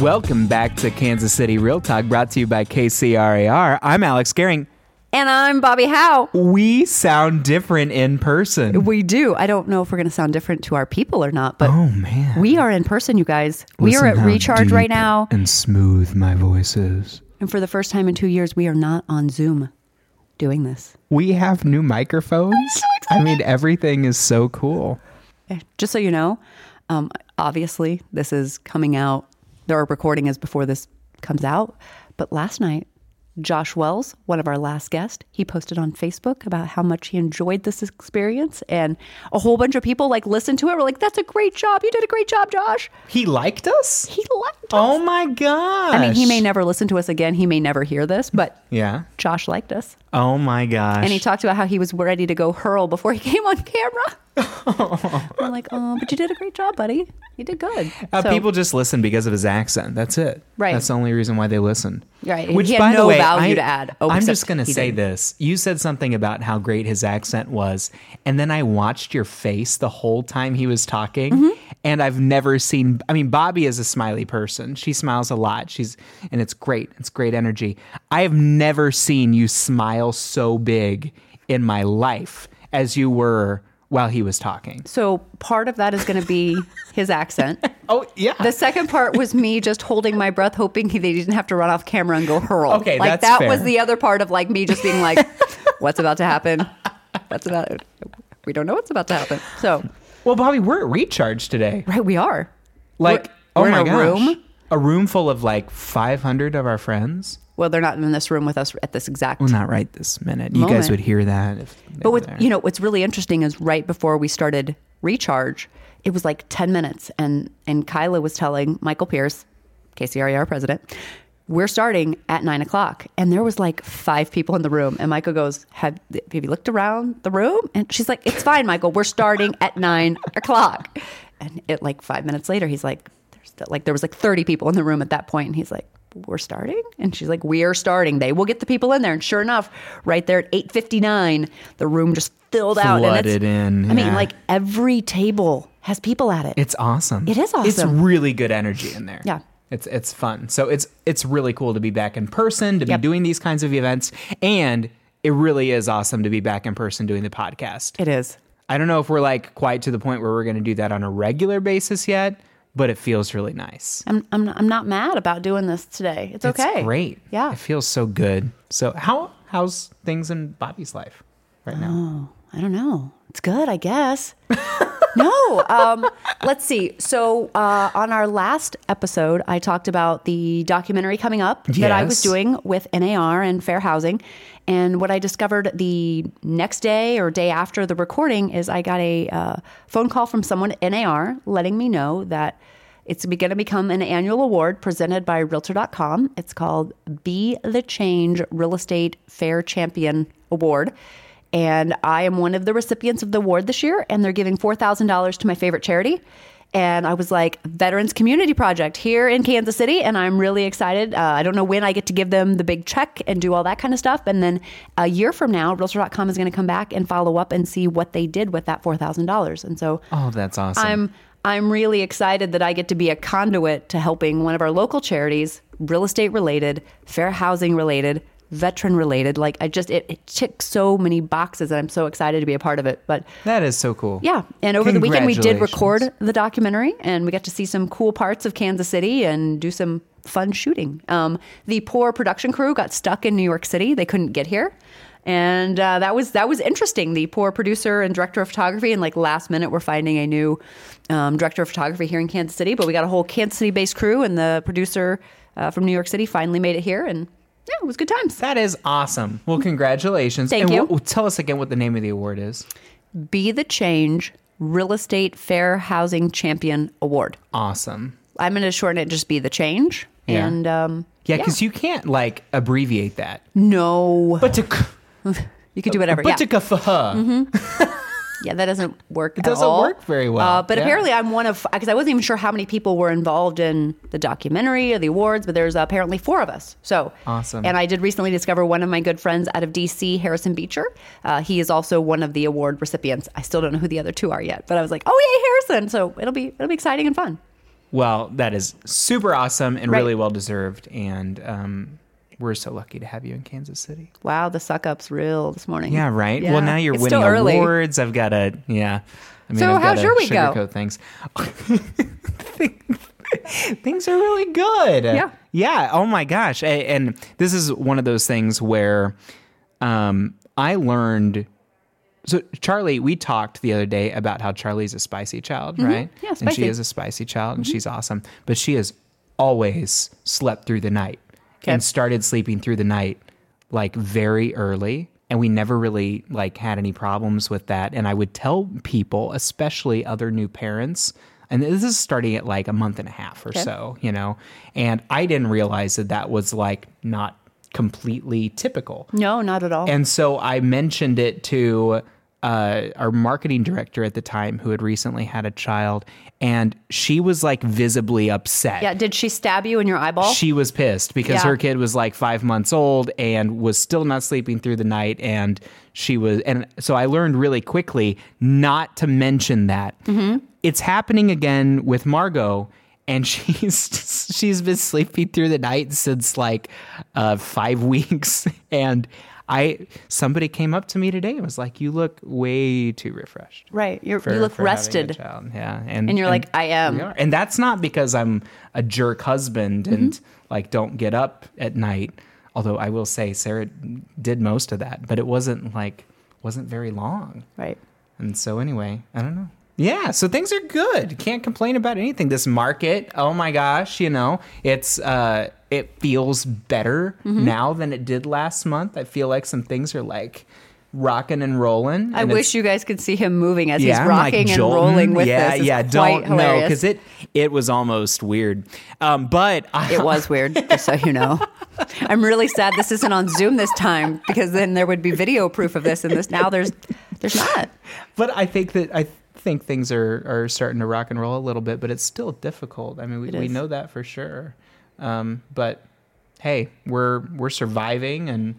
Welcome back to Kansas City Real Talk, brought to you by KCRAR. I'm Alex Gehring. And I'm Bobbi Howe. We sound different in person. We do. I don't know if we're going to sound different to our people or not, but Oh man, we are in person, you guys. we Listen are at how Recharge deep right now. and smooth my voice is. And for the first time in two years, we are not on Zoom doing this. We have new microphones. I mean, everything is so cool. Just so you know, um, obviously, this is coming out. Our recording is before this comes out. But last night, Josh Wells, one of our last guests, he posted on Facebook about how much he enjoyed this experience, and a whole bunch of people like listened to it. Were like, "That's a great job! You did a great job, Josh." He liked us. He liked oh us. Oh my gosh! I mean, he may never listen to us again. He may never hear this, but Yeah. Josh liked us. Oh my gosh. And he talked about how he was ready to go hurl before he came on camera. I'm like, oh, but you did a great job, buddy. You did good. Uh, So- people just listen because of his accent. That's it. Right. That's the only reason why they listen. Right. Which, He had by the no way, value I, to add. Oh, I'm except just going to he say did. this. You said something about how great his accent was, and then I watched your face the whole time he was talking, Mm-hmm. And I've never seen. I mean, Bobbi is a smiley person. She smiles a lot. She's and it's great. It's great energy. I have never seen you smile so big in my life as you were while he was talking. so part of that is going to be his accent. Oh yeah. The second part was me just holding my breath, hoping he, they didn't have to run off camera and go hurl. Okay, like that fair. was the other part of like me just being like, "What's about to happen? What's about? We don't know what's about to happen." So, well, Bobbi, we're at Recharge today. right, we are. Like, We're- oh we're in my a gosh. room? A room full of like 500 of our friends. Well, they're not in this room with us at this exact Well, not right this minute. You guys would hear that if. But what, you know, what's really interesting is right before we started recharge, it was like ten minutes, and and Kyla was telling Michael Pierce, KCRAR president, we're starting at nine o'clock, and there was like five people in the room, and Michael goes, "Have have you looked around the room?" And she's like, "It's fine, Michael. We're starting at nine o'clock." And it like five minutes later, he's like, "There's still, like there was like thirty people in the room at that point," and he's like. We're starting, and she's like, "We are starting." They will get the people in there, and sure enough, right there at eight fifty nine, the room just filled out. and Flooded it's, in, I mean, like every table has people at it. It's awesome. It is awesome It's really good energy in there. Yeah. It's it's fun. So it's it's really cool to be back in person, to be doing these kinds of events, and it really is awesome to be back in person doing the podcast. it is. I don't know if we're like quite to the point where we're going to do that on a regular basis yet, but it feels really nice. I'm, I'm, not, I'm not mad about doing this today. It's okay. It's great. Yeah. It feels so good. So how how's things in Bobbi's life right now? Oh, I don't know. It's good, I guess. no. Um, let's see. So, uh, on our last episode, I talked about the documentary coming up that I was doing with NAR and Fair Housing. And what I discovered the next day or day after the recording is I got a uh, phone call from someone at NAR letting me know that it's going to become an annual award presented by Realtor.com. It's called Be the Change Real Estate Fair Champion Award. And I am one of the recipients of the award this year, and they're giving $4,000 to my favorite charity. And I was like, Veterans Community Project here in Kansas City. And I'm really excited. Uh, I don't know when I get to give them the big check and do all that kind of stuff. And then a year from now, Realtor.com is going to come back and follow up and see what they did with that $4,000. And so Oh, that's awesome. I'm I'm really excited that I get to be a conduit to helping one of our local charities, real estate related, fair housing related, veteran related. Like I just it, it ticks so many boxes and I'm so excited to be a part of it. But that is so cool. yeah, and over the weekend we did record the documentary and we got to see some cool parts of Kansas City and do some fun shooting. Um, the poor production crew got stuck in New York City; they couldn't get here, and uh, that was that was interesting. The poor producer and director of photography, and like last minute, we're finding a new um, director of photography here in Kansas City. But we got a whole Kansas City based crew, and the producer uh, from New York City finally made it here, and yeah, it was good times. That is awesome. Well, congratulations. Thank and you. what- tell us again what the name of the award is. Be the Change Real Estate Fair Housing Champion Award. Awesome. I'm going to shorten it, just be the change. Yeah. And um, Yeah, because you can't like abbreviate that. no, But to you could do whatever. but Yeah, Mm-hmm. yeah, that doesn't work. It doesn't work very well. Uh, but Yeah. apparently, I'm one of because I wasn't even sure how many people were involved in the documentary or the awards. But there's apparently four of us. So Awesome. And I did recently discover one of my good friends out of DC, Harrison Beacher. Uh, he is also one of the award recipients. I still don't know who the other two are yet, but I was like, oh yay, Harrison! So it'll be it'll be exciting and fun. Well, that is super awesome and Right. really well deserved. And um, we're so lucky to have you in Kansas City. Wow, the suck up's real this morning. Yeah, right. Yeah. Well, now you're It's winning awards. I've got a yeah. I mean, So I've how's your week go? things. things are really good. Yeah. Yeah. Oh my gosh. And this is one of those things where um, I learned. So Charlie, we talked the other day about how Charlie's a spicy child, right? Mm-hmm. Yeah, And spicy. Mm-hmm. she is a spicy child, and she's awesome. But she has always slept through the night Okay. and started sleeping through the night like very early and we never really like had any problems with that and i would tell people especially other new parents and this is starting at like a month and a half or Okay. so you know and i didn't realize that that was like not completely typical No, not at all. and so I mentioned it to uh, our marketing director at the time, who had recently had a child, and she was like visibly upset. yeah, did she stab you in your eyeball? She was pissed because Yeah. her kid was like five months old and was still not sleeping through the night. And she was, and so I learned really quickly not to mention that. Mm-hmm. It's happening again with Margot. And she's she's been sleeping through the night since like uh, five weeks. And I somebody came up to me today and was like, "You look way too refreshed." right. You're, for- you look for having a rested. Yeah, and And you're like, "I am." and that's not because I'm a jerk husband and Mm-hmm. like don't get up at night. Although I will say Sarah did most of that, but it wasn't like wasn't very long. Right. And so anyway, I don't know. Yeah, so things are good. Can't complain about anything. This market, oh my gosh, you know, it's uh it feels better Mm-hmm. now than it did last month. I feel like some things are like rocking and rolling. I and wish you guys could see him moving as yeah, he's I'm, like, rocking and rolling with yeah, this. It's yeah, don't know because it it was almost weird. Um, but I, It was weird, just so you know. I'm really sad this isn't on Zoom this time because then there would be video proof of this, and this now there's there's not. but I think that I think things are are starting to rock and roll a little bit, but it's still difficult. I mean, we, we know that for sure. Um, but hey, we're we're surviving and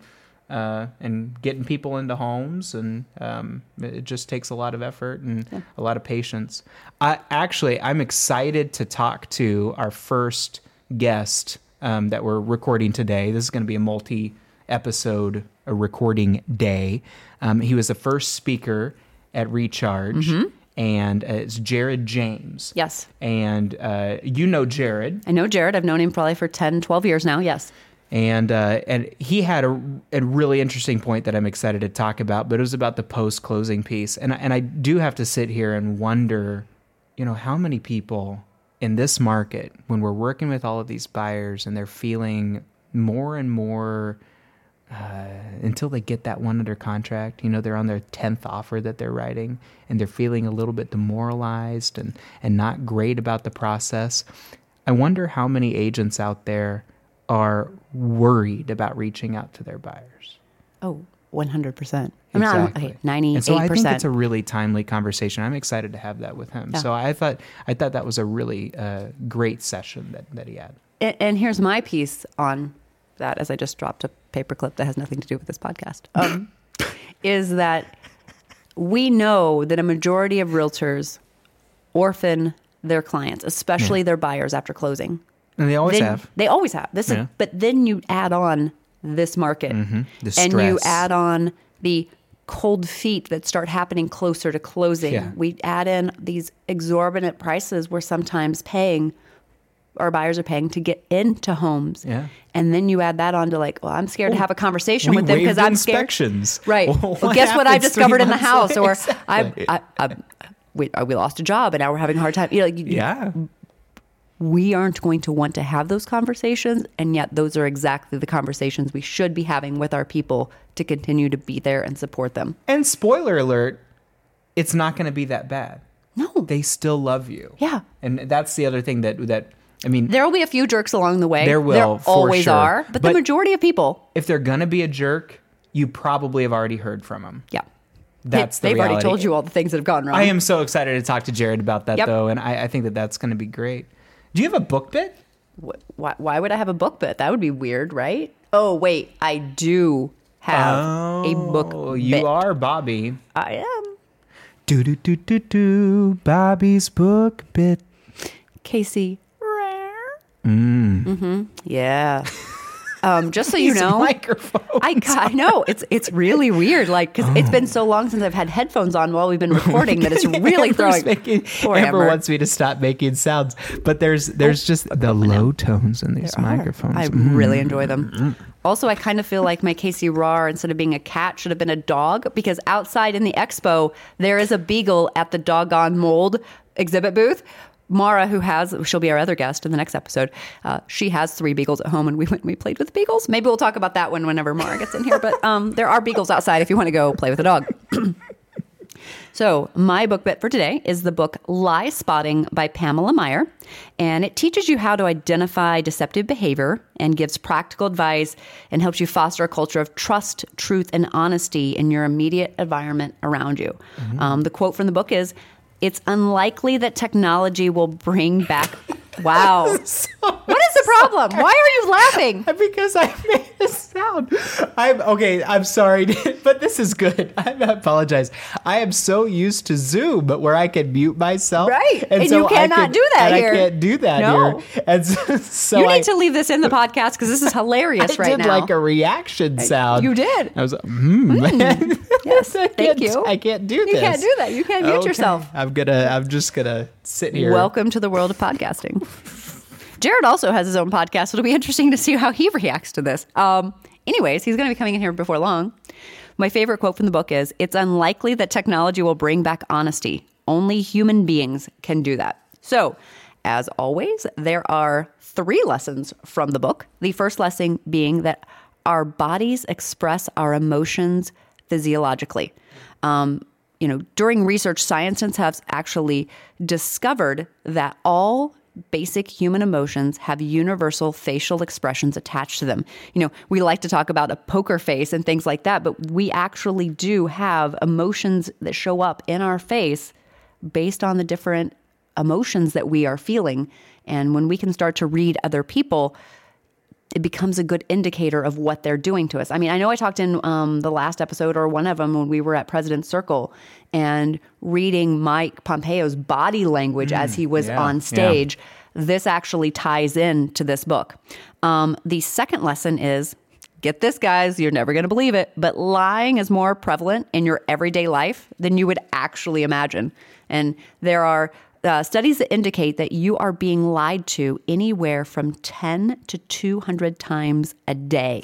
uh, and getting people into homes, and um, it just takes a lot of effort and a lot of patience. I actually I'm excited to talk to our first guest um, that we're recording today. This is going to be a multi episode a recording day. Um, he was the first speaker at Recharge, and uh, it's Jared James. Yes. And uh, you know Jared, I know Jared. I've known him probably for 10, 12 years now. Yes. and uh, and he had a, a really interesting point that I'm excited to talk about. But it was about the post closing piece, and and I do have to sit here and wonder, you know, how many people in this market, when we're working with all of these buyers, and they're feeling more and more uh, until they get that one under contract. You know, they're on their tenth offer that they're writing, and they're feeling a little bit demoralized and and not great about the process. I wonder how many agents out there are worried about reaching out to their buyers. Oh, 100%. I'm not, okay, 98%. And so I think it's a really timely conversation. I'm excited to have that with him. Yeah. So I thought I thought that was a really uh, great session that, that he had. and, and here's my piece on that as I just dropped a paperclip that has nothing to do with this podcast. Um, is that we know that a majority of realtors orphan their clients, especially Yeah. their buyers after closing. And they always Then- have. They always have. This Yeah. is, but then you add on this market, The and you add on the cold feet that start happening closer to closing. Yeah. We add in these exorbitant prices we're sometimes paying, our buyers are paying to get into homes. Yeah. And then you add that on to like, well, I'm scared to oh, have a conversation with them because I'm scared. inspections. Right. Well, Well, guess what I happens three discovered in the house, later? or Exactly. I, I, I, we, uh, we lost a job and now we're having a hard time. You know, like, you- Yeah. we aren't going to want to have those conversations and yet those are exactly the conversations we should be having with our people to continue to be there and support them And spoiler alert, it's not going to be that bad. no They still love you. Yeah. And that's the other thing that that I mean, there will be a few jerks along the way There will, for always sure. are but, the majority of people if they're going to be a jerk, you probably have already heard from them. yeah That's the they've already told you all the things that have gone wrong I am so excited to talk to Jared about that Yep. though, and I, I think that that's going to be great. Do you have a book bit? Wh- why, why would i have a book bit that would be weird right oh wait i do have a book Oh, you bit. are Bobbi. i am Do do do do do. Bobbi's book bit. Casey Mm-hmm. Yeah. Um, just so you know. I, I know it's it's really weird. Like because it's been so long since I've had headphones on while we've been recording that it's really Amber's throwing. making, Poor Amber Amber. wants me to stop making sounds, but there's there's just the low tones in these There are. microphones. I Mm. really enjoy them. Also, I kind of feel like my Casey Rar, instead of being a cat, should have been a dog because outside in the expo, there is a beagle at the doggone mold exhibit booth. Mara, who has, she'll be our other guest in the next episode. Uh, she has three beagles at home, and we went and we played with beagles. Maybe we'll talk about that one whenever Mara gets in here. But um, there are beagles outside if you want to go play with a dog. So, my book bit for today is the book Liespotting by Pamela Meyer. And it teaches you how to identify deceptive behavior and gives practical advice and helps you foster a culture of trust, truth, and honesty in your immediate environment around you. Um, the quote from the book is It's unlikely that technology will bring back. Wow. what is the problem? Why are you laughing? because I made a sound. I'm okay. I'm sorry, but this is good. I apologize. I am so used to Zoom, but where I can mute myself, Right. And you so I cannot could- do that and here. I can't do that No. here. And so, so You I, need to leave this in the podcast because this is hilarious right? I right did now. like a reaction sound. you did. I was like, hmm. Yes, thank you. I can't do You this. You can't do that. You can't mute Okay. yourself. I'm gonna. I'm just gonna sit here. Welcome to the world of podcasting. Jared also has his own podcast, so it'll be interesting to see how he reacts to this. Um, anyways, he's going to be coming in here before long. My favorite quote from the book is It's unlikely that technology will bring back honesty. Only human beings can do that. So, as always, there are three lessons from the book. The first lesson being that our bodies express our emotions physiologically. Um, you know, during research, scientists have actually discovered that all basic human emotions have universal facial expressions attached to them. You know, we like to talk about a poker face and things like that, but we actually do have emotions that show up in our face based on the different emotions that we are feeling. And when we can start to read other people, it becomes a good indicator of what they're doing to us. I mean, I know I talked in um, the last episode or one of them when we were at President's Circle and reading Mike Pompeo's body language as he was yeah, on stage. This actually ties in to this book. Um, the second lesson is get this, guys, you're never going to believe it, but lying is more prevalent in your everyday life than you would actually imagine. And there are uh, studies indicate that you are being lied to anywhere from 10 to 200 times a day.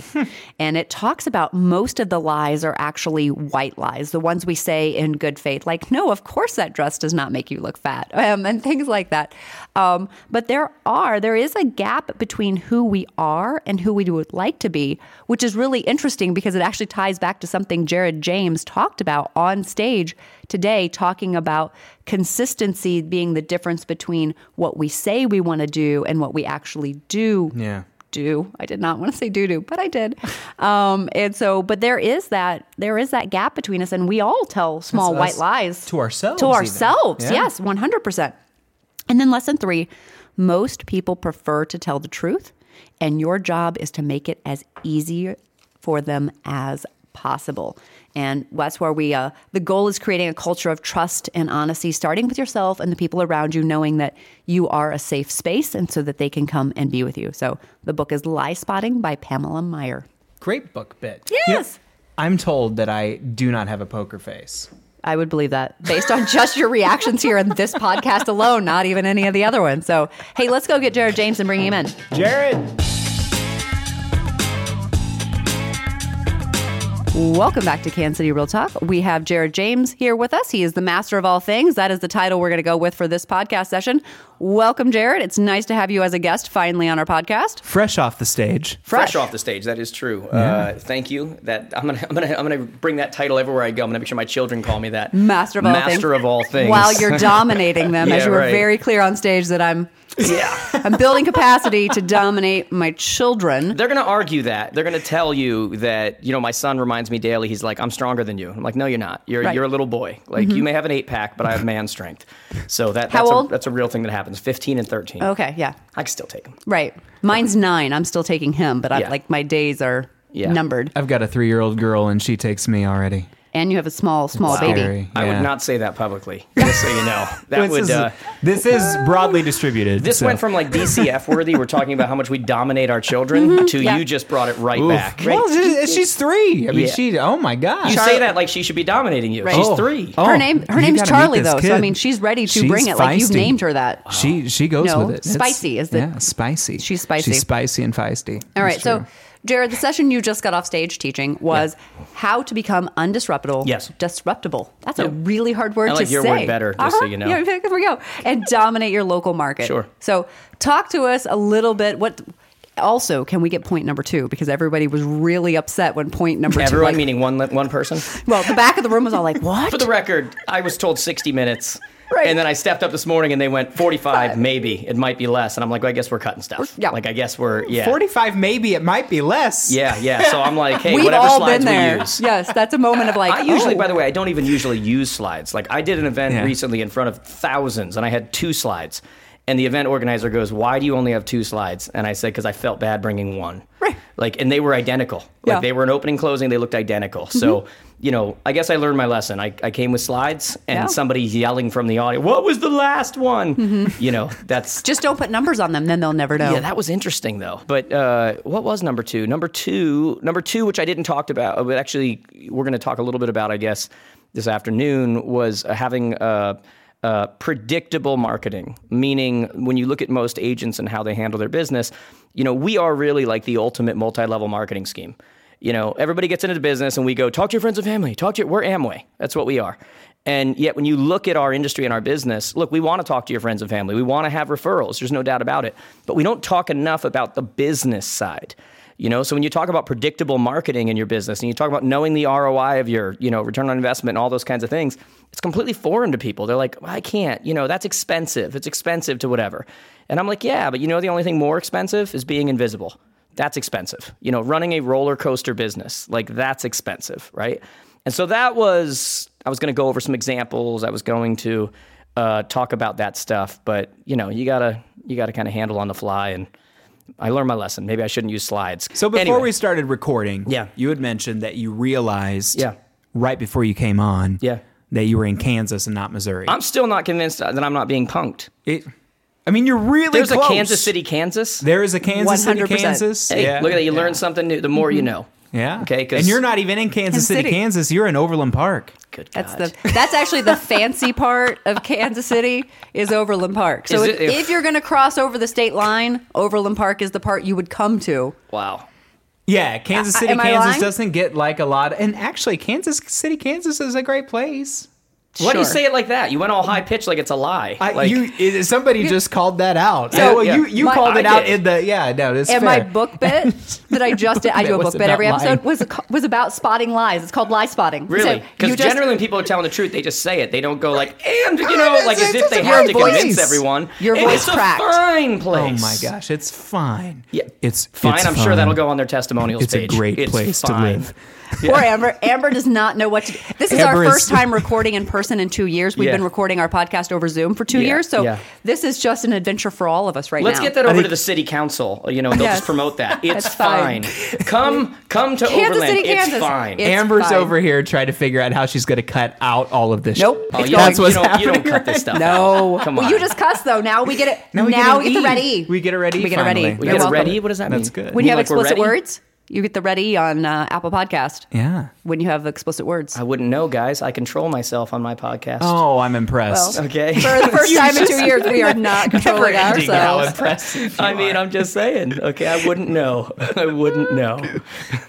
and it talks about most of the lies are actually white lies, the ones we say in good faith, like, no, of course that dress does not make you look fat, um, and things like that. Um, but there are, there is a gap between who we are and who we would like to be, which is really interesting because it actually ties back to something Jared James talked about on stage today, talking about consistency being the difference between what we say we want to do and what we actually do Yeah. do. I did not want to say do do, but I did. Um, and so, but there is that there is that gap between us, and we all tell small white us lies to ourselves To ourselves, Yeah. yes, one hundred percent. And then lesson three: most people prefer to tell the truth, and your job is to make it as easy for them as possible. And that's where we, uh, the goal is creating a culture of trust and honesty, starting with yourself and the people around you, knowing that you are a safe space and so that they can come and be with you. So the book is Liespotting by Pamela Meyer. Great book bit. Yes. I'm told that I do not have a poker face. I would believe that based on just your reactions here in this podcast alone, not even any of the other ones. So, hey, let's go get Jared James and bring him in. Jared. Welcome back to Kansas City Real Talk. We have Jared James here with us. He is the master of all things. That is the title we're going to go with for this podcast session. Welcome, Jared. It's nice to have you as a guest finally on our podcast. Fresh off the stage. fresh, off the stage. That is true. Uh, thank you. That I'm gonna, I'm gonna, I'm gonna bring that title everywhere I go. I'm gonna make sure my children call me that. Master of all things. Master of all things. While you're dominating them, as you were right. very clear on stage that I'm yeah. I'm building capacity to dominate my children. They're gonna argue that. They're gonna tell you that you know my son reminds me daily. He's like, I'm stronger than you. I'm like, no, you're not. You're Right. Mm-hmm. you're a little boy. Like you may have an eight pack, but I have man strength. So that How that's old? A, that's a real thing that happens. 15 and 13. Okay, yeah. I can still take him. Right. Mine's nine. I'm still taking him, but I Yeah. like my days are Yeah. numbered. I've got a three year old girl and she takes me already. And you have a small, small Wow. baby. Scary. I Yeah. would not say that publicly, just so you know. That this, would. is, Uh, this is broadly distributed. this so. went from like DCF worthy. We're talking about how much we dominate our children to Yeah. you just brought it right Oof. back. Well, she- she's three. I mean, Yeah. she. Oh my god. You say that like she should be dominating you. Right. She's Oh. three. Oh, Her name, her you name's Charlie this though, so I mean, she's ready to She's bring it. Like you've named her that. She she goes No, with it. It's- spicy is the- yeah spicy. She's spicy. She's spicy and feisty. All right, That's so true. Jared, the session you just got off stage teaching was how to become undisruptible. Yes. disruptible. That's a really hard word I like to your say. word better, just so Uh-huh. you know. Yeah, there we go. And dominate your local market. Sure. So, talk to us a little bit. What? Also, can we get point number two? Because everybody was really upset when point number two. Everyone, like- meaning one one person. well, the back of the room was all like, "What?" For the record, I was told 60 minutes. Right. And then I stepped up this morning and they went 45, maybe. It might be less. And I'm like, well, I guess we're cutting stuff. Yeah. Like, I guess we're, yeah. forty-five. Maybe it might be less. Yeah, yeah. So I'm like, hey, We've whatever all slides been there. we use. Yes, that's a moment of like. I usually, oh. by the way, I don't even usually use slides. Like I did an event Yeah. recently in front of thousands, and I had two slides. And the event organizer goes, "Why do you only have two slides?" And I said, "Because I felt bad bringing one." Right. Like, and they were identical. Like Yeah. Mm-hmm. they were an opening closing. They looked identical. So, you know, I guess I learned my lesson. I, I came with slides, and Yeah. somebody yelling from the audience, "What was the last one?" Mm-hmm. You know, that's just don't put numbers on them, then they'll never know. yeah, that was interesting though. But uh, what was number two? Number two, number two, which I didn't talk about, but actually we're going to talk a little bit about, I guess, this afternoon, was having uh, uh, predictable marketing. Meaning, when you look at most agents and how they handle their business, you know, we are really like the ultimate multi-level marketing scheme. You know, everybody gets into the business and we go, talk to your friends and family, talk to your, we're Amway. That's what we are. And yet, when you look at our industry and our business, look, we want to talk to your friends and family. We want to have referrals. There's no doubt about it. But we don't talk enough about the business side. You know, so when you talk about predictable marketing in your business and you talk about knowing the ROI of your, you know, return on investment and all those kinds of things, it's completely foreign to people. They're like, I can't, you know, that's expensive. It's expensive to whatever. And I'm like, yeah, but you know, the only thing more expensive is being invisible. That's expensive. You know, running a roller coaster business, like that's expensive, right? And so that was, I was going to go over some examples. I was going to uh, talk about that stuff, but you know, you gotta, you gotta kind of handle on the fly. And I learned my lesson. Maybe I shouldn't use slides. So before Anyway, we started recording, Yeah. you had mentioned that you realized, Yeah. right before you came on, Yeah. that you were in Kansas and not Missouri. I'm still not convinced that I'm not being punked. It- I mean, you're really There's close. a Kansas City, Kansas. There is a Kansas City, 100%. Kansas. Hey, yeah. look at that. You yeah. learn something new. The more you mm-hmm. know. Yeah. Okay. and you're not even in Kansas Kansas City, City. Kansas. You're in Overland Park. Good That's God. the that's actually the fancy part of Kansas City is Overland Park. So Is if, it- if you're going to cross over the state line, Overland Park is the part you would come to. wow. Yeah, Kansas City, am I Kansas lying? doesn't get like a lot. And actually, Kansas City, Kansas is a great place. Why do you say it like that? You went all high pitched like it's a lie. I, like, you, it, somebody just called that out. So, well, yeah. you, you My- called it I out did. in the yeah. No, it's And fair. my book bit that I just did, I do a book bit every about episode was was about spotting lies. It's called lie spotting. Really? Because just- generally, when people are telling the truth, they just say it. They don't go like, and you know, like as if they have to great convince everyone. Your voice it's cracked. a fine oh my gosh, it's fine. Yeah, it's fine. it's I'm sure that'll go on their testimonials It's page. a great It's place to fine. Live. Poor Amber. Amber does not know what to do. This is Amber our is- first time recording in person in two years. We've Yeah. been recording our podcast over Zoom for two Yeah, years. So yeah. this is just an adventure for all of us right now. Let's get that over think- to the city council. You know, they'll Yes. just promote that. It's That's fine. fine. Come, come to Kansas Overland. City, it's Kansas. fine. It's Amber's fine. over here trying to figure out how she's going to cut out all of this. Nope. Oh, you, That's don't, what's you, don't, you don't happening cut this stuff. No. out. come well, on. you just cuss though. Now we get it. Now we get now an we get the ready. We get it ready We get it ready. we get a welcome. ready. What does that mean? That's good. When you have explicit words, you get the ready on uh, Apple Podcast. Yeah. When you have explicit words. I wouldn't know, guys. I control myself on my podcast. Oh, I'm impressed. Well, Okay. For the first time in two years, we are not controlling Ending how ourselves. impressive. I mean, I'm just saying. Okay, I wouldn't know. I wouldn't know.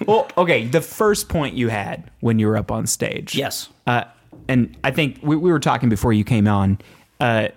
Well, okay. The first point you had when you were up on stage. Yes. Uh, and I think we, we were talking before you came on. Uh,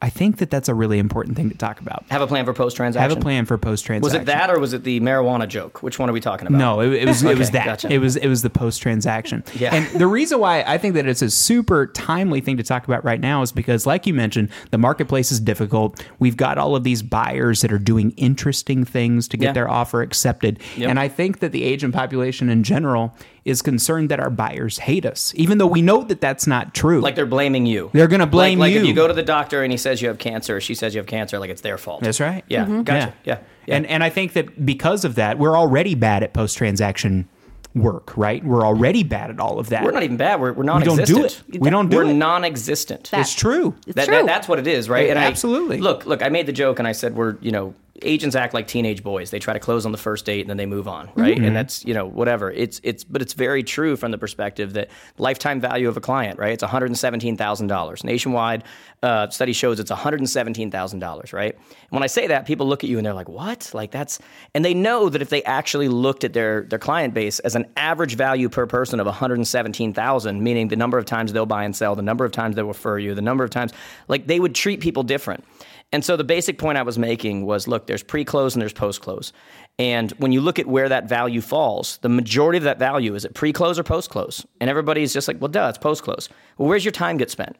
I think that that's a really important thing to talk about. Have a plan for post transaction. Have a plan for post transaction. Was it that or was it the marijuana joke? Which one are we talking about? No, it, it was it was Okay, that. gotcha. It was it was the post transaction. Yeah. And the reason why I think that it's a super timely thing to talk about right now is because, like you mentioned, the marketplace is difficult. We've got all of these buyers that are doing interesting things to get Yeah. their offer accepted, Yep. and I think that the agent population in general is concerned that our buyers hate us, even though we know that that's not true. Like they're blaming you. They're gonna blame like, like you. if you go to the doctor and he says you have cancer, or she says you have cancer, like it's their fault. That's right. Yeah. Mm-hmm. Gotcha. Yeah. yeah. And and I think that because of that, we're already bad at post transaction work, right? We're already bad at all of that. We're not even bad. We're, we're don't do non-existent. it. We don't do we're it. non-existent. That- it's true. It's That- true. that- that's what it is, right? Yeah, and I- absolutely. look, look. I made the joke, and I said we're you know agents act like teenage boys. They try to close on the first date and then they move on, right? Mm-hmm. And that's you know whatever. It's it's but it's very true from the perspective that lifetime value of a client, right? It's one hundred and seventeen thousand dollars nationwide. Uh, study shows it's one hundred and seventeen thousand dollars, right? And when I say that, people look at you and they're like, "What? Like that's?" And they know that if they actually looked at their their client base as an average value per person of one hundred and seventeen thousand, meaning the number of times they'll buy and sell, the number of times they'll refer you, the number of times, like they would treat people different. And so the basic point I was making was look, there's pre close and there's post close. And when you look at where that value falls, the majority of that value is it pre close or post close? And everybody's just like, well, duh, it's post close. Well, where's your time get spent?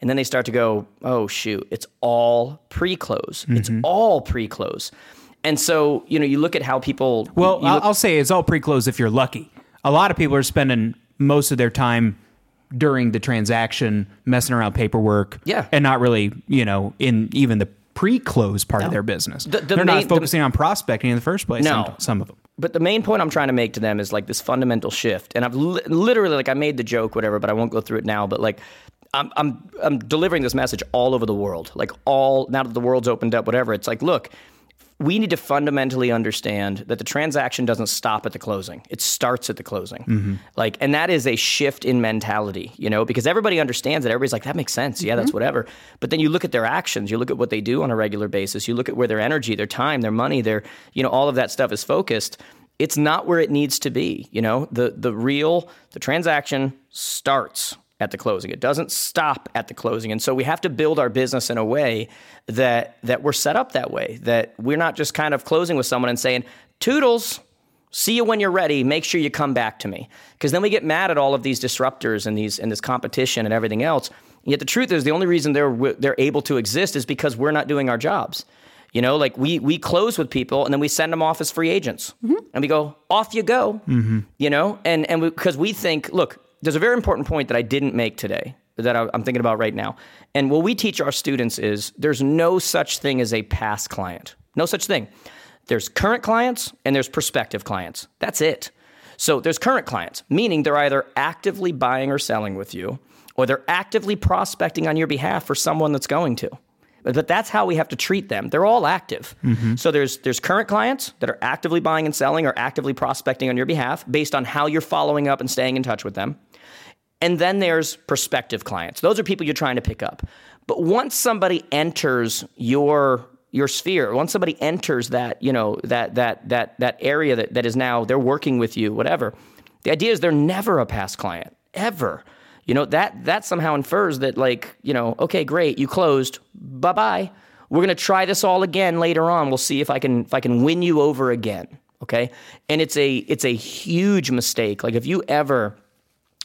And then they start to go, oh, shoot, it's all pre close. Mm-hmm. It's all pre close. And so, you know, you look at how people. Well, look- I'll say it's all pre-close if you're lucky. A lot of people are spending most of their time during the transaction messing around paperwork, Yeah. and not really, you know, in even the pre-close part of their business. The- the They're main- not focusing on prospecting in the first place. No. some, some of them. But the main point I'm trying to make to them is like this fundamental shift. And I've li- literally like I made the joke, whatever, but I won't go through it now. But like I'm I'm I'm delivering this message all over the world. Like all now that the world's opened up, whatever. It's like, look, we need to fundamentally understand that the transaction doesn't stop at the closing. It starts at the closing. Mm-hmm. Like, and that is a shift in mentality, you know, because everybody understands that. Everybody's like, that makes sense. Yeah, that's mm-hmm. whatever. But then you look at their actions, you look at what they do on a regular basis, you look at where their energy, their time, their money, their, you know, all of that stuff is focused. It's not where it needs to be. You know, the the real the transaction starts at the closing. It doesn't stop at the closing. And so we have to build our business in a way that that we're set up that way. That we're not just kind of closing with someone and saying, "Toodles, see you when you're ready. Make sure you come back to me." Because then we get mad at all of these disruptors and these and this competition and everything else. Yet the truth is, the only reason they're they're able to exist is because we're not doing our jobs. You know, like we we close with people and then we send them off as free agents, mm-hmm. and we go off you go. Mm-hmm. You know, and and because we, think, look, there's a very important point that I didn't make today that I'm thinking about right now, and what we teach our students is there's no such thing as a past client, no such thing. There's current clients and there's prospective clients. That's it. So there's current clients, meaning they're either actively buying or selling with you, or they're actively prospecting on your behalf for someone that's going to. But, but that's how we have to treat them. They're all active. Mm-hmm. So there's there's current clients that are actively buying and selling or actively prospecting on your behalf based on how you're following up and staying in touch with them. And then there's prospective clients. Those are people you're trying to pick up. But once somebody enters your your sphere, once somebody enters that, you know, that that that that area that, that is now they're working with you, whatever, the idea is they're never a past client. Ever. You know, that that somehow infers that like, you know, okay, great, you closed. Bye-bye. We're gonna try this all again later on. We'll see if I can if I can win you over again. Okay. And it's a it's a huge mistake. Like if you ever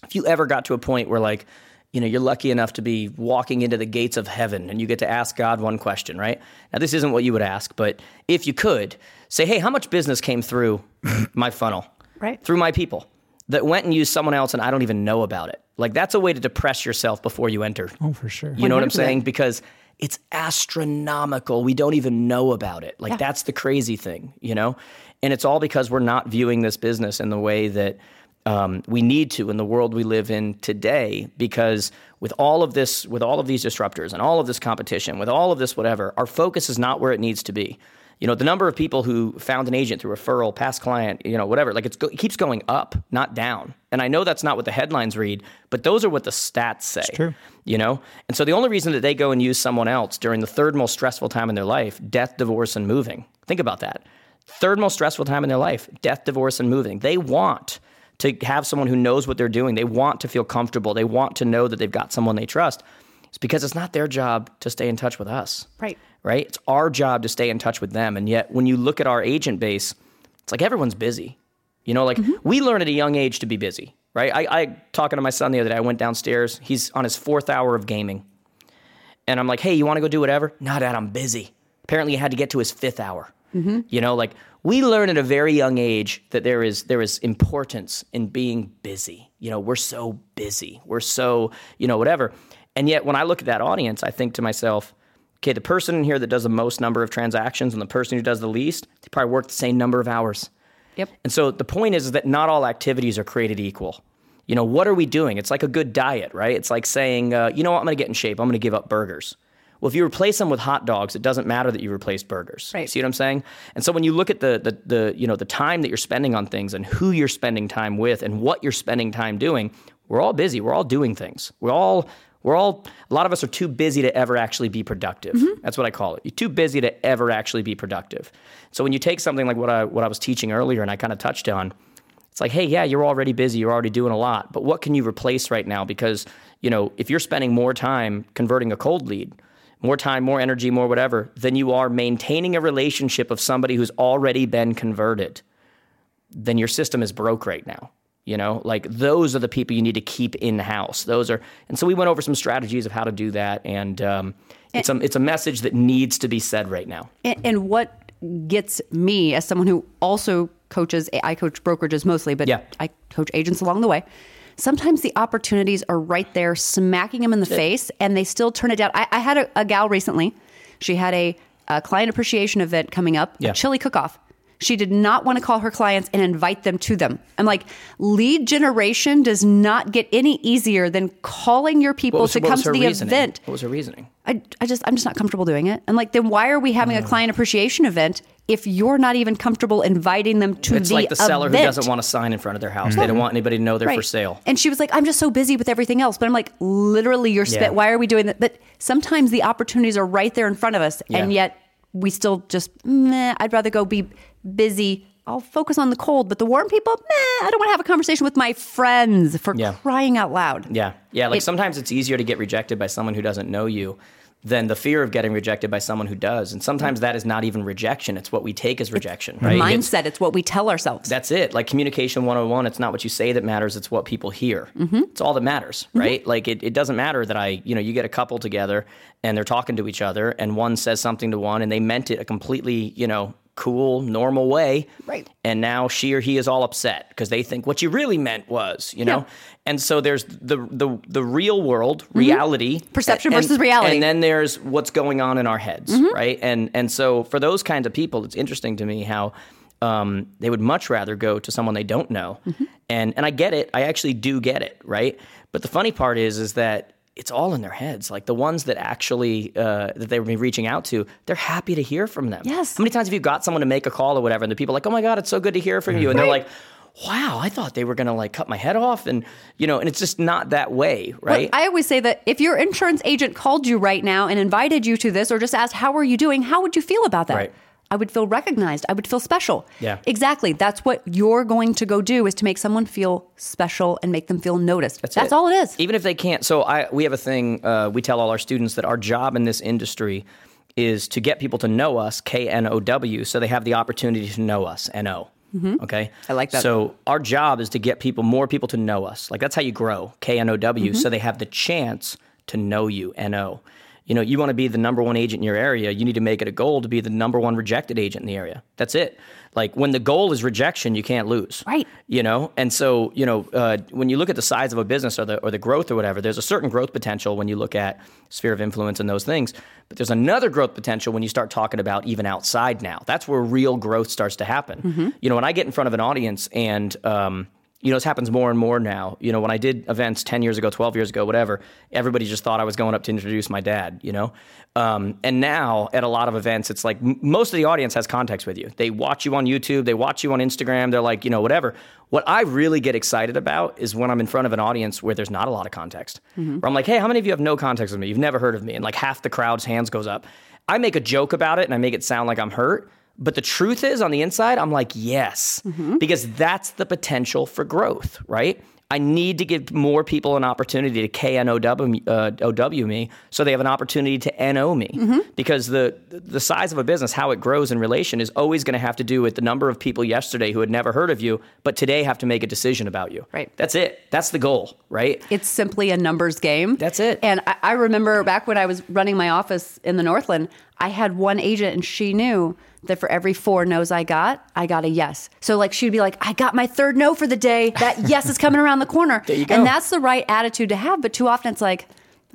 if you ever got to a point where like you know you're lucky enough to be walking into the gates of heaven and you get to ask god one question right? Now this isn't what you would ask but if you could say hey how much business came through my funnel? Right. through my people that went and used someone else and i don't even know about it. Like that's a way to depress yourself before you enter. Oh, for sure. you know what i'm saying? Because it's astronomical. We don't even know about it. Like that's the crazy thing you know? And it's all because we're not viewing this business in the way that um, we need to in the world we live in today because with all of this with all of these disruptors and all of this competition with all of this whatever our focus is not where it needs to be. You know the number of people who found an agent through referral past client you know whatever like it's go- it keeps going up not down. And i know that's not what the headlines read but those are what the stats say true. you know? And so the only reason that they go and use someone else during the third most stressful time in their life death divorce and moving. Think about that. Third most stressful time in their life death divorce and moving. They want to have someone who knows what they're doing. They want to feel comfortable. They want to know that they've got someone they trust. It's because it's not their job to stay in touch with us. Right. right? It's our job to stay in touch with them. And yet when you look at our agent base it's like everyone's busy. You know like mm-hmm. we learn at a young age to be busy right? I, I talking to my son the other day i went downstairs. He's on his fourth hour of gaming. And I'm like, hey, you want to go do whatever? No, Dad, I'm busy. Apparently, he had to get to his fifth hour. Mm-hmm. You know, like we learn at a very young age that there is there is importance in being busy. You know, we're so busy. We're so you know whatever. And yet, when I look at that audience, I think to myself, okay, the person in here that does the most number of transactions and the person who does the least, they probably work the same number of hours. Yep. And so the point is, is that not all activities are created equal. You know, what are we doing? It's like a good diet, right? It's like saying, uh, you know what, I'm going to get in shape. I'm going to give up burgers. Well, if you replace them with hot dogs, it doesn't matter that you replaced burgers. Right. See what I'm saying? And so when you look at the, the the you know the time that you're spending on things and who you're spending time with and what you're spending time doing, we're all busy. We're all doing things. We're all we're all a lot of us are too busy to ever actually be productive. Mm-hmm. That's what I call it. You're too busy to ever actually be productive. So when you take something like what I what I was teaching earlier and I kind of touched on, it's like, hey, yeah, you're already busy, you're already doing a lot, but what can you replace right now? Because, you know, if you're spending more time converting a cold lead, more time, more energy, more whatever, than you are maintaining a relationship of somebody who's already been converted, then your system is broke right now. You know, like those are the people you need to keep in house. Those are, and so we went over some strategies of how to do that, and um, it's a it's a message that needs to be said right now. And, and what gets me as someone who also coaches, I coach brokerages mostly, but Yeah. I coach agents along the way. Sometimes the opportunities are right there, smacking them in the face, and they still turn it down. I, I had a, a gal recently. She had a, a client appreciation event coming up, Yeah. a chili cook off. She did not want to call her clients and invite them to them. I'm like, lead generation does not get any easier than calling your people was, to come to the reasoning? event. What was her reasoning? I, I just I'm just not comfortable doing it. And like then why are we having a uh. client appreciation event if you're not even comfortable inviting them to It's the like the seller who doesn't want a sign in front of their house. They don't want anybody to know they're for sale. And she was like, I'm just so busy with everything else. But I'm like, literally, you're Yeah. spent. Why are we doing that? But sometimes the opportunities are right there in front of us, and yet we still just, meh, I'd rather go be busy. I'll focus on the cold, but the warm people, meh, I don't want to have a conversation with my friends for Yeah. crying out loud. Yeah. Yeah. Like It- sometimes it's easier to get rejected by someone who doesn't know you than the fear of getting rejected by someone who does. And sometimes that is not even rejection. It's what we take as rejection, right? Mindset, it's what we tell ourselves. that's it. Like communication 101, it's not what you say that matters, it's what people hear. Mm-hmm. It's all that matters, right? Like it, it doesn't matter that I, you know, you get a couple together and they're talking to each other and one says something to one and they meant it a completely, you know, cool, normal way. Right. And now she or he is all upset because they think what you really meant was, you know? Yeah. And so there's the the the real world, reality, Mm-hmm. Perception and- versus reality. and then there's what's going on in our heads, Mm-hmm. right? And and so for those kinds of people, it's interesting to me how um, they would much rather go to someone they don't know, Mm-hmm. and and I get it, I actually do get it, right? But the funny part is, is that it's all in their heads. Like the ones that actually uh, that they were be reaching out to, they're happy to hear from them. Yes. How many times have you got someone to make a call or whatever, and the people are like, oh my god, it's so good to hear from you, and they're like. Wow, I thought they were gonna like cut my head off, and you know, and it's just not that way, right? I always say that if your insurance agent called you right now and invited you to this or just asked, How are you doing? How would you feel about that? Right. I would feel recognized. I would feel special. Yeah. Exactly. That's what you're going to go do is to make someone feel special and make them feel noticed. That's, it. all it is. Even if they can't. So I we have a thing. Uh, we tell all our students that our job in this industry is to get people to know us, K N O W, so they have the opportunity to know us, N O. Okay, I like that. So our job is to get people, more people to know us. Like that's how you grow, K N O W. So they have the chance to know you, N O. You know, you want to be the number one agent in your area. You need to make it a goal to be the number one rejected agent in the area. That's it. Like when the goal is rejection, you can't lose Right. you know and so you know uh, when you look at the size of a business or the or the growth or whatever there's a certain growth potential when you look at sphere of influence and those things but there's another growth potential when you start talking about even outside now that's where real growth starts to happen you know when i get in front of an audience and um, you know, this happens more and more now. You know, when I did events 10 years ago, 12 years ago, whatever, everybody just thought I was going up to introduce my dad, you know? Um, and now at a lot of events, it's like most of the audience has context with you. They watch you on YouTube, they watch you on Instagram, they're like, you know, whatever. What I really get excited about is when I'm in front of an audience where there's not a lot of context. Where I'm like, hey, how many of you have no context with me? You've never heard of me. And like half the crowd's hands goes up. I make a joke about it and I make it sound like I'm hurt. But the truth is, on the inside, I'm like, yes, because that's the potential for growth, right? I need to give more people an opportunity to KNOW uh, OW me so they have an opportunity to NO me. Because the, the size of a business, how it grows in relation, is always going to have to do with the number of people yesterday who had never heard of you, but today have to make a decision about you. Right. That's it. That's the goal, right? It's simply a numbers game. That's it. And I, I remember back when I was running my office in the Northland, I had one agent and she knew that for every four no's I got, I got a yes. So like she'd be like, I got my third no for the day. That yes is coming around the corner. There you go. And that's the right attitude to have. But too often it's like,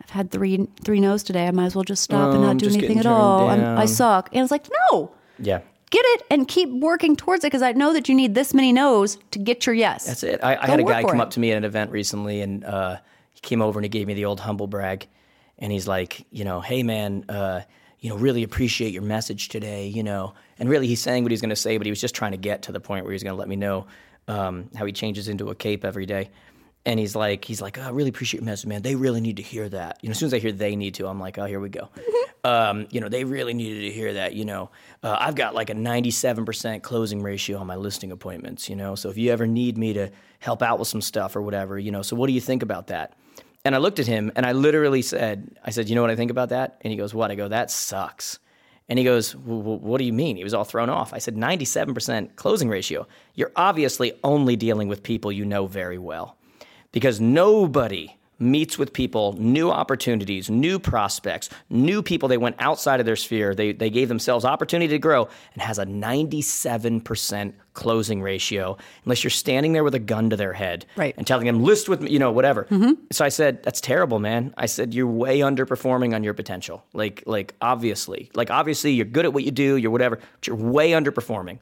I've had three three no's today. I might as well just stop and not do anything at all. I'm, I suck. And it's like, no. Yeah. get it and keep working towards it because I know that you need this many no's to get your yes. That's it. I, I had a guy come it. up to me at an event recently, and uh, he came over and he gave me the old humble brag, and he's like, you know, hey man, uh, you know, really appreciate your message today, you know, and really he's saying what he's going to say, but he was just trying to get to the point where he's going to let me know um, how he changes into a cape every day. And he's like, he's like, oh, I really appreciate your message, man. They really need to hear that. You know, as soon as I hear they need to, I'm like, oh, here we go. um, you know, they really needed to hear that. You know, uh, I've got like a 97% closing ratio on my listing appointments. You know, so if you ever need me to help out with some stuff or whatever, you know, so what do you think about that? And I looked at him and I literally said, I said, you know what I think about that? And he goes, what? I go, that sucks. And he goes, what do you mean? He was all thrown off. I said, 97% closing ratio. You're obviously only dealing with people you know very well because nobody meets with people, new opportunities, new prospects, new people. They went outside of their sphere. They, they gave themselves opportunity to grow and has a 97% closing ratio unless you're standing there with a gun to their head Right. and telling them, list with me, you know, whatever. Mm-hmm. So I said, that's terrible, man. I said, you're way underperforming on your potential. Like, like obviously, like obviously you're good at what you do, you're whatever, but you're way underperforming.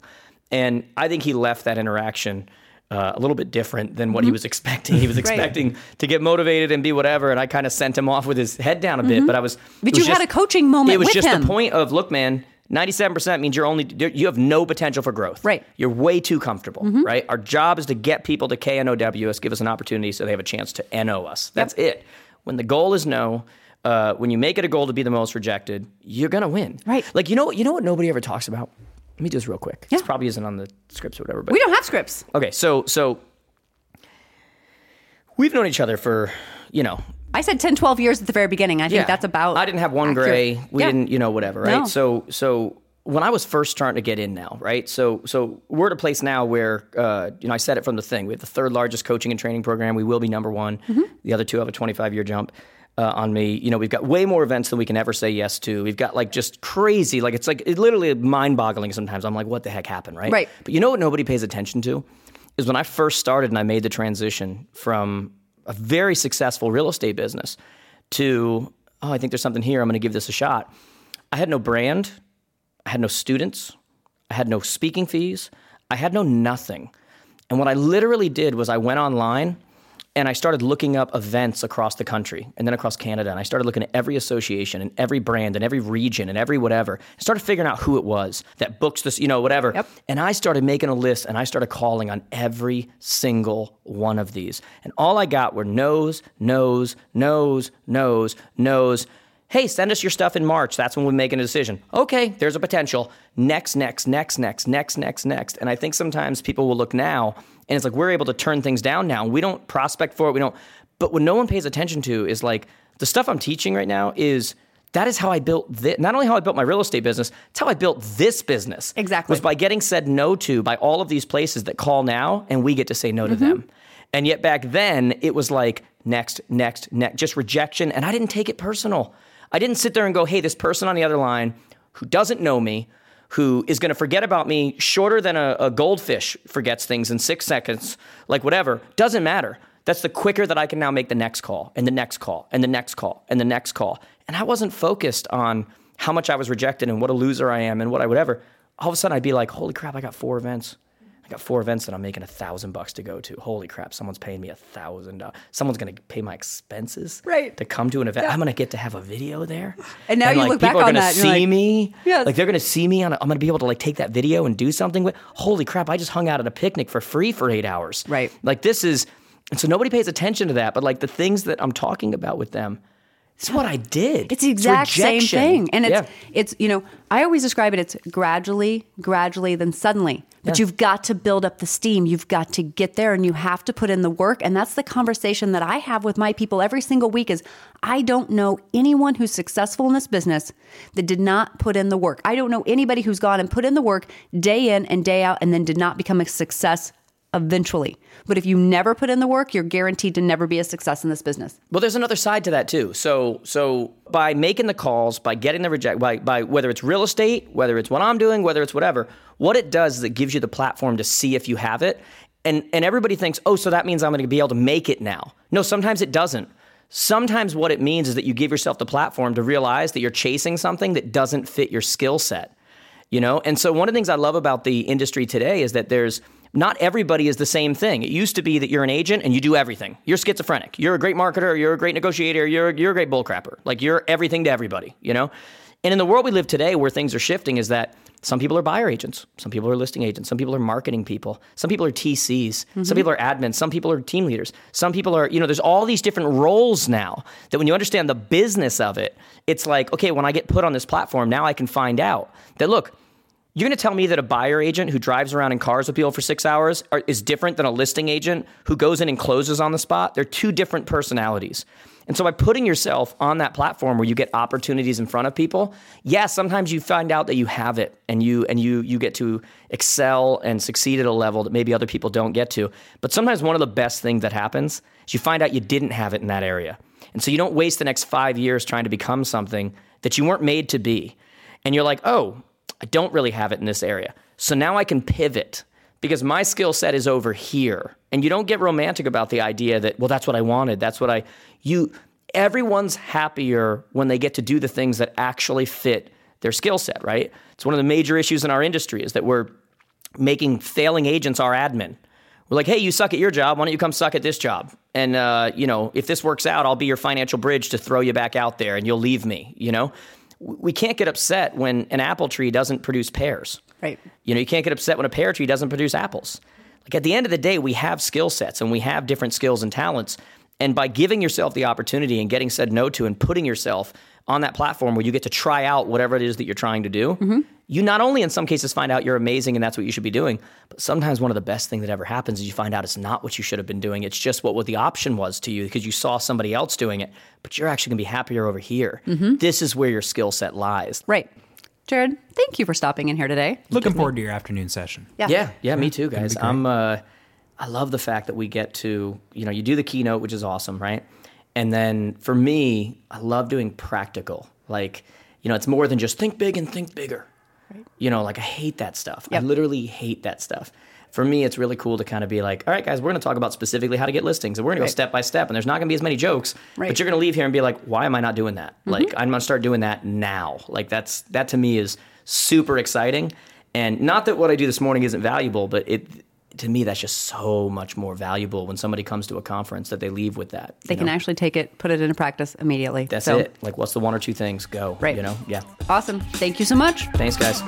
And I think he left that interaction uh, a little bit different than what he was expecting. He was expecting to get motivated and be whatever, and I kind of sent him off with his head down a bit. But I was, But was you had just- a coaching moment It was just him. the point of, look, man. 97% means you're only you have no potential for growth. Right. You're way too comfortable, right? Our job is to get people to KNOW us, give us an opportunity so they have a chance to NO us. That's it. When the goal is no, uh, when you make it a goal to be the most rejected, you're gonna win. Right. Like you know you know what nobody ever talks about? Let me do this real quick. This probably isn't on the scripts or whatever, but we don't have scripts. Okay, so so we've known each other for, you know, I said 10, 12 years at the very beginning. I think that's about. I didn't have one accurate. gray. We Yeah. didn't, you know, whatever, right? No. So, so when I was first starting to get in now, right? So, so we're at a place now where, uh, you know, I said it from the thing. We have the third largest coaching and training program. We will be number one. Mm-hmm. The other two have a 25 year jump. Uh, on me, you know, we've got way more events than we can ever say yes to. We've got like just crazy, like it's like it literally mind boggling sometimes. I'm like, what the heck happened, right? Right. But you know what nobody pays attention to is when I first started and I made the transition from a very successful real estate business to, oh, I think there's something here. I'm going to give this a shot. I had no brand. I had no students. I had no speaking fees. I had no nothing. And what I literally did was I went online and I started looking up events across the country and then across Canada. And I started looking at every association and every brand and every region and every whatever. I started figuring out who it was that books this, you know, whatever. Yep. And I started making a list and I started calling on every single one of these. And all I got were no's, no's, no's, no's, no's. Hey, send us your stuff in March. That's when we're making a decision. Okay, there's a potential. Next, next, next, next, next, next, next. And I think sometimes people will look now and it's like we're able to turn things down now. We don't prospect for it. We don't. But what no one pays attention to is like the stuff I'm teaching right now is that is how I built this. Not only how I built my real estate business, it's how I built this business. Exactly. Was by getting said no to by all of these places that call now and we get to say no to mm-hmm. them. And yet back then it was like next, next, next, just rejection. And I didn't take it personal. I didn't sit there and go, hey, this person on the other line who doesn't know me, who is going to forget about me shorter than a, a goldfish forgets things in six seconds, like whatever, doesn't matter. That's the quicker that I can now make the next call and the next call and the next call and the next call. And I wasn't focused on how much I was rejected and what a loser I am and what I whatever. All of a sudden I'd be like, holy crap, I got four events. I got four events that I'm making a thousand bucks to go to. Holy crap, someone's paying me a thousand dollars. Someone's gonna pay my expenses Right. to come to an event. I'm gonna get to have a video there. And now you like, look back people are on gonna that see like, me. Yes. Like they're gonna see me on a, I'm gonna be able to like take that video and do something with holy crap, I just hung out at a picnic for free for eight hours. Right. Like this is and so nobody pays attention to that, but like the things that I'm talking about with them, it's what I did. It's the exact same thing. And it's Yeah. it's you know, I always describe it it's gradually, gradually, then suddenly. But Yeah. you've got to build up the steam. You've got to get there and you have to put in the work. And that's the conversation that I have with my people every single week is I don't know anyone who's successful in this business that did not put in the work. I don't know anybody who's gone and put in the work day in and day out and then did not become a success eventually. But if you never put in the work, you're guaranteed to never be a success in this business. Well, there's another side to that too. So, so by making the calls, by getting the reject, by, by whether it's real estate, whether it's what I'm doing, whether it's whatever, what it does is it gives you the platform to see if you have it. And and everybody thinks, oh, so that means I'm going to be able to make it now. No, sometimes it doesn't. Sometimes what it means is that you give yourself the platform to realize that you're chasing something that doesn't fit your skill set. you know? And so one of the things I love about the industry today is that there's not everybody is the same thing. It used to be that you're an agent and you do everything. You're schizophrenic. You're a great marketer. You're a great negotiator. You're you're a great bullcrapper. Like you're everything to everybody. You know. And in the world we live today, where things are shifting, is that some people are buyer agents, some people are listing agents, some people are marketing people, some people are TCs, some mm-hmm. people are admins, some people are team leaders, some people are, you know, there's all these different roles now that when you understand the business of it, it's like, okay, when I get put on this platform, now I can find out that look, you're going to tell me that a buyer agent who drives around in cars with people for six hours are, is different than a listing agent who goes in and closes on the spot? They're two different personalities. And so by putting yourself on that platform where you get opportunities in front of people, yeah, sometimes you find out that you have it and you and you you get to excel and succeed at a level that maybe other people don't get to. But sometimes one of the best things that happens is you find out you didn't have it in that area. And so you don't waste the next 5 years trying to become something that you weren't made to be. And you're like, "Oh, I don't really have it in this area. So now I can pivot because my skill set is over here. And you don't get romantic about the idea that, well, that's what I wanted. That's what I, you, everyone's happier when they get to do the things that actually fit their skill set, right? It's one of the major issues in our industry is that we're making failing agents our admin. We're like, hey, you suck at your job. Why don't you come suck at this job? And, uh, you know, if this works out, I'll be your financial bridge to throw you back out there and you'll leave me, you know? We can't get upset when an apple tree doesn't produce pears. Right. You know, you can't get upset when a pear tree doesn't produce apples. Like at the end of the day, we have skill sets and we have different skills and talents. And by giving yourself the opportunity and getting said no to and putting yourself on that platform where you get to try out whatever it is that you're trying to do, Mm-hmm. you not only in some cases find out you're amazing and that's what you should be doing, but sometimes one of the best things that ever happens is you find out it's not what you should have been doing. It's just what, what the option was to you because you saw somebody else doing it, but you're actually gonna be happier over here. Mm-hmm. This is where your skill set lies. Right. Jared, thank you for stopping in here today. Looking forward to your afternoon session. Yeah. Yeah, yeah, me too, guys. I'm uh I love the fact that we get to, you know, you do the keynote, which is awesome, right? And then for me, I love doing practical. Like, you know, it's more than just think big and think bigger. Right. You know, like I hate that stuff. I literally hate that stuff. For me, it's really cool to kind of be like, all right, guys, we're going to talk about specifically how to get listings, and we're going to go Right. step by step, and there's not going to be as many jokes, Right. but you're going to leave here and be like, why am I not doing that? Mm-hmm. Like, I'm going to start doing that now. Like, that's that to me is super exciting, and not that what I do this morning isn't valuable, but it to me that's just so much more valuable when somebody comes to a conference that they leave with that. They can know? actually take it, put it into practice immediately. That's So, it. Like, what's the one or two things? Go. Right. You know. Yeah. Awesome. Thank you so much. Thanks, guys.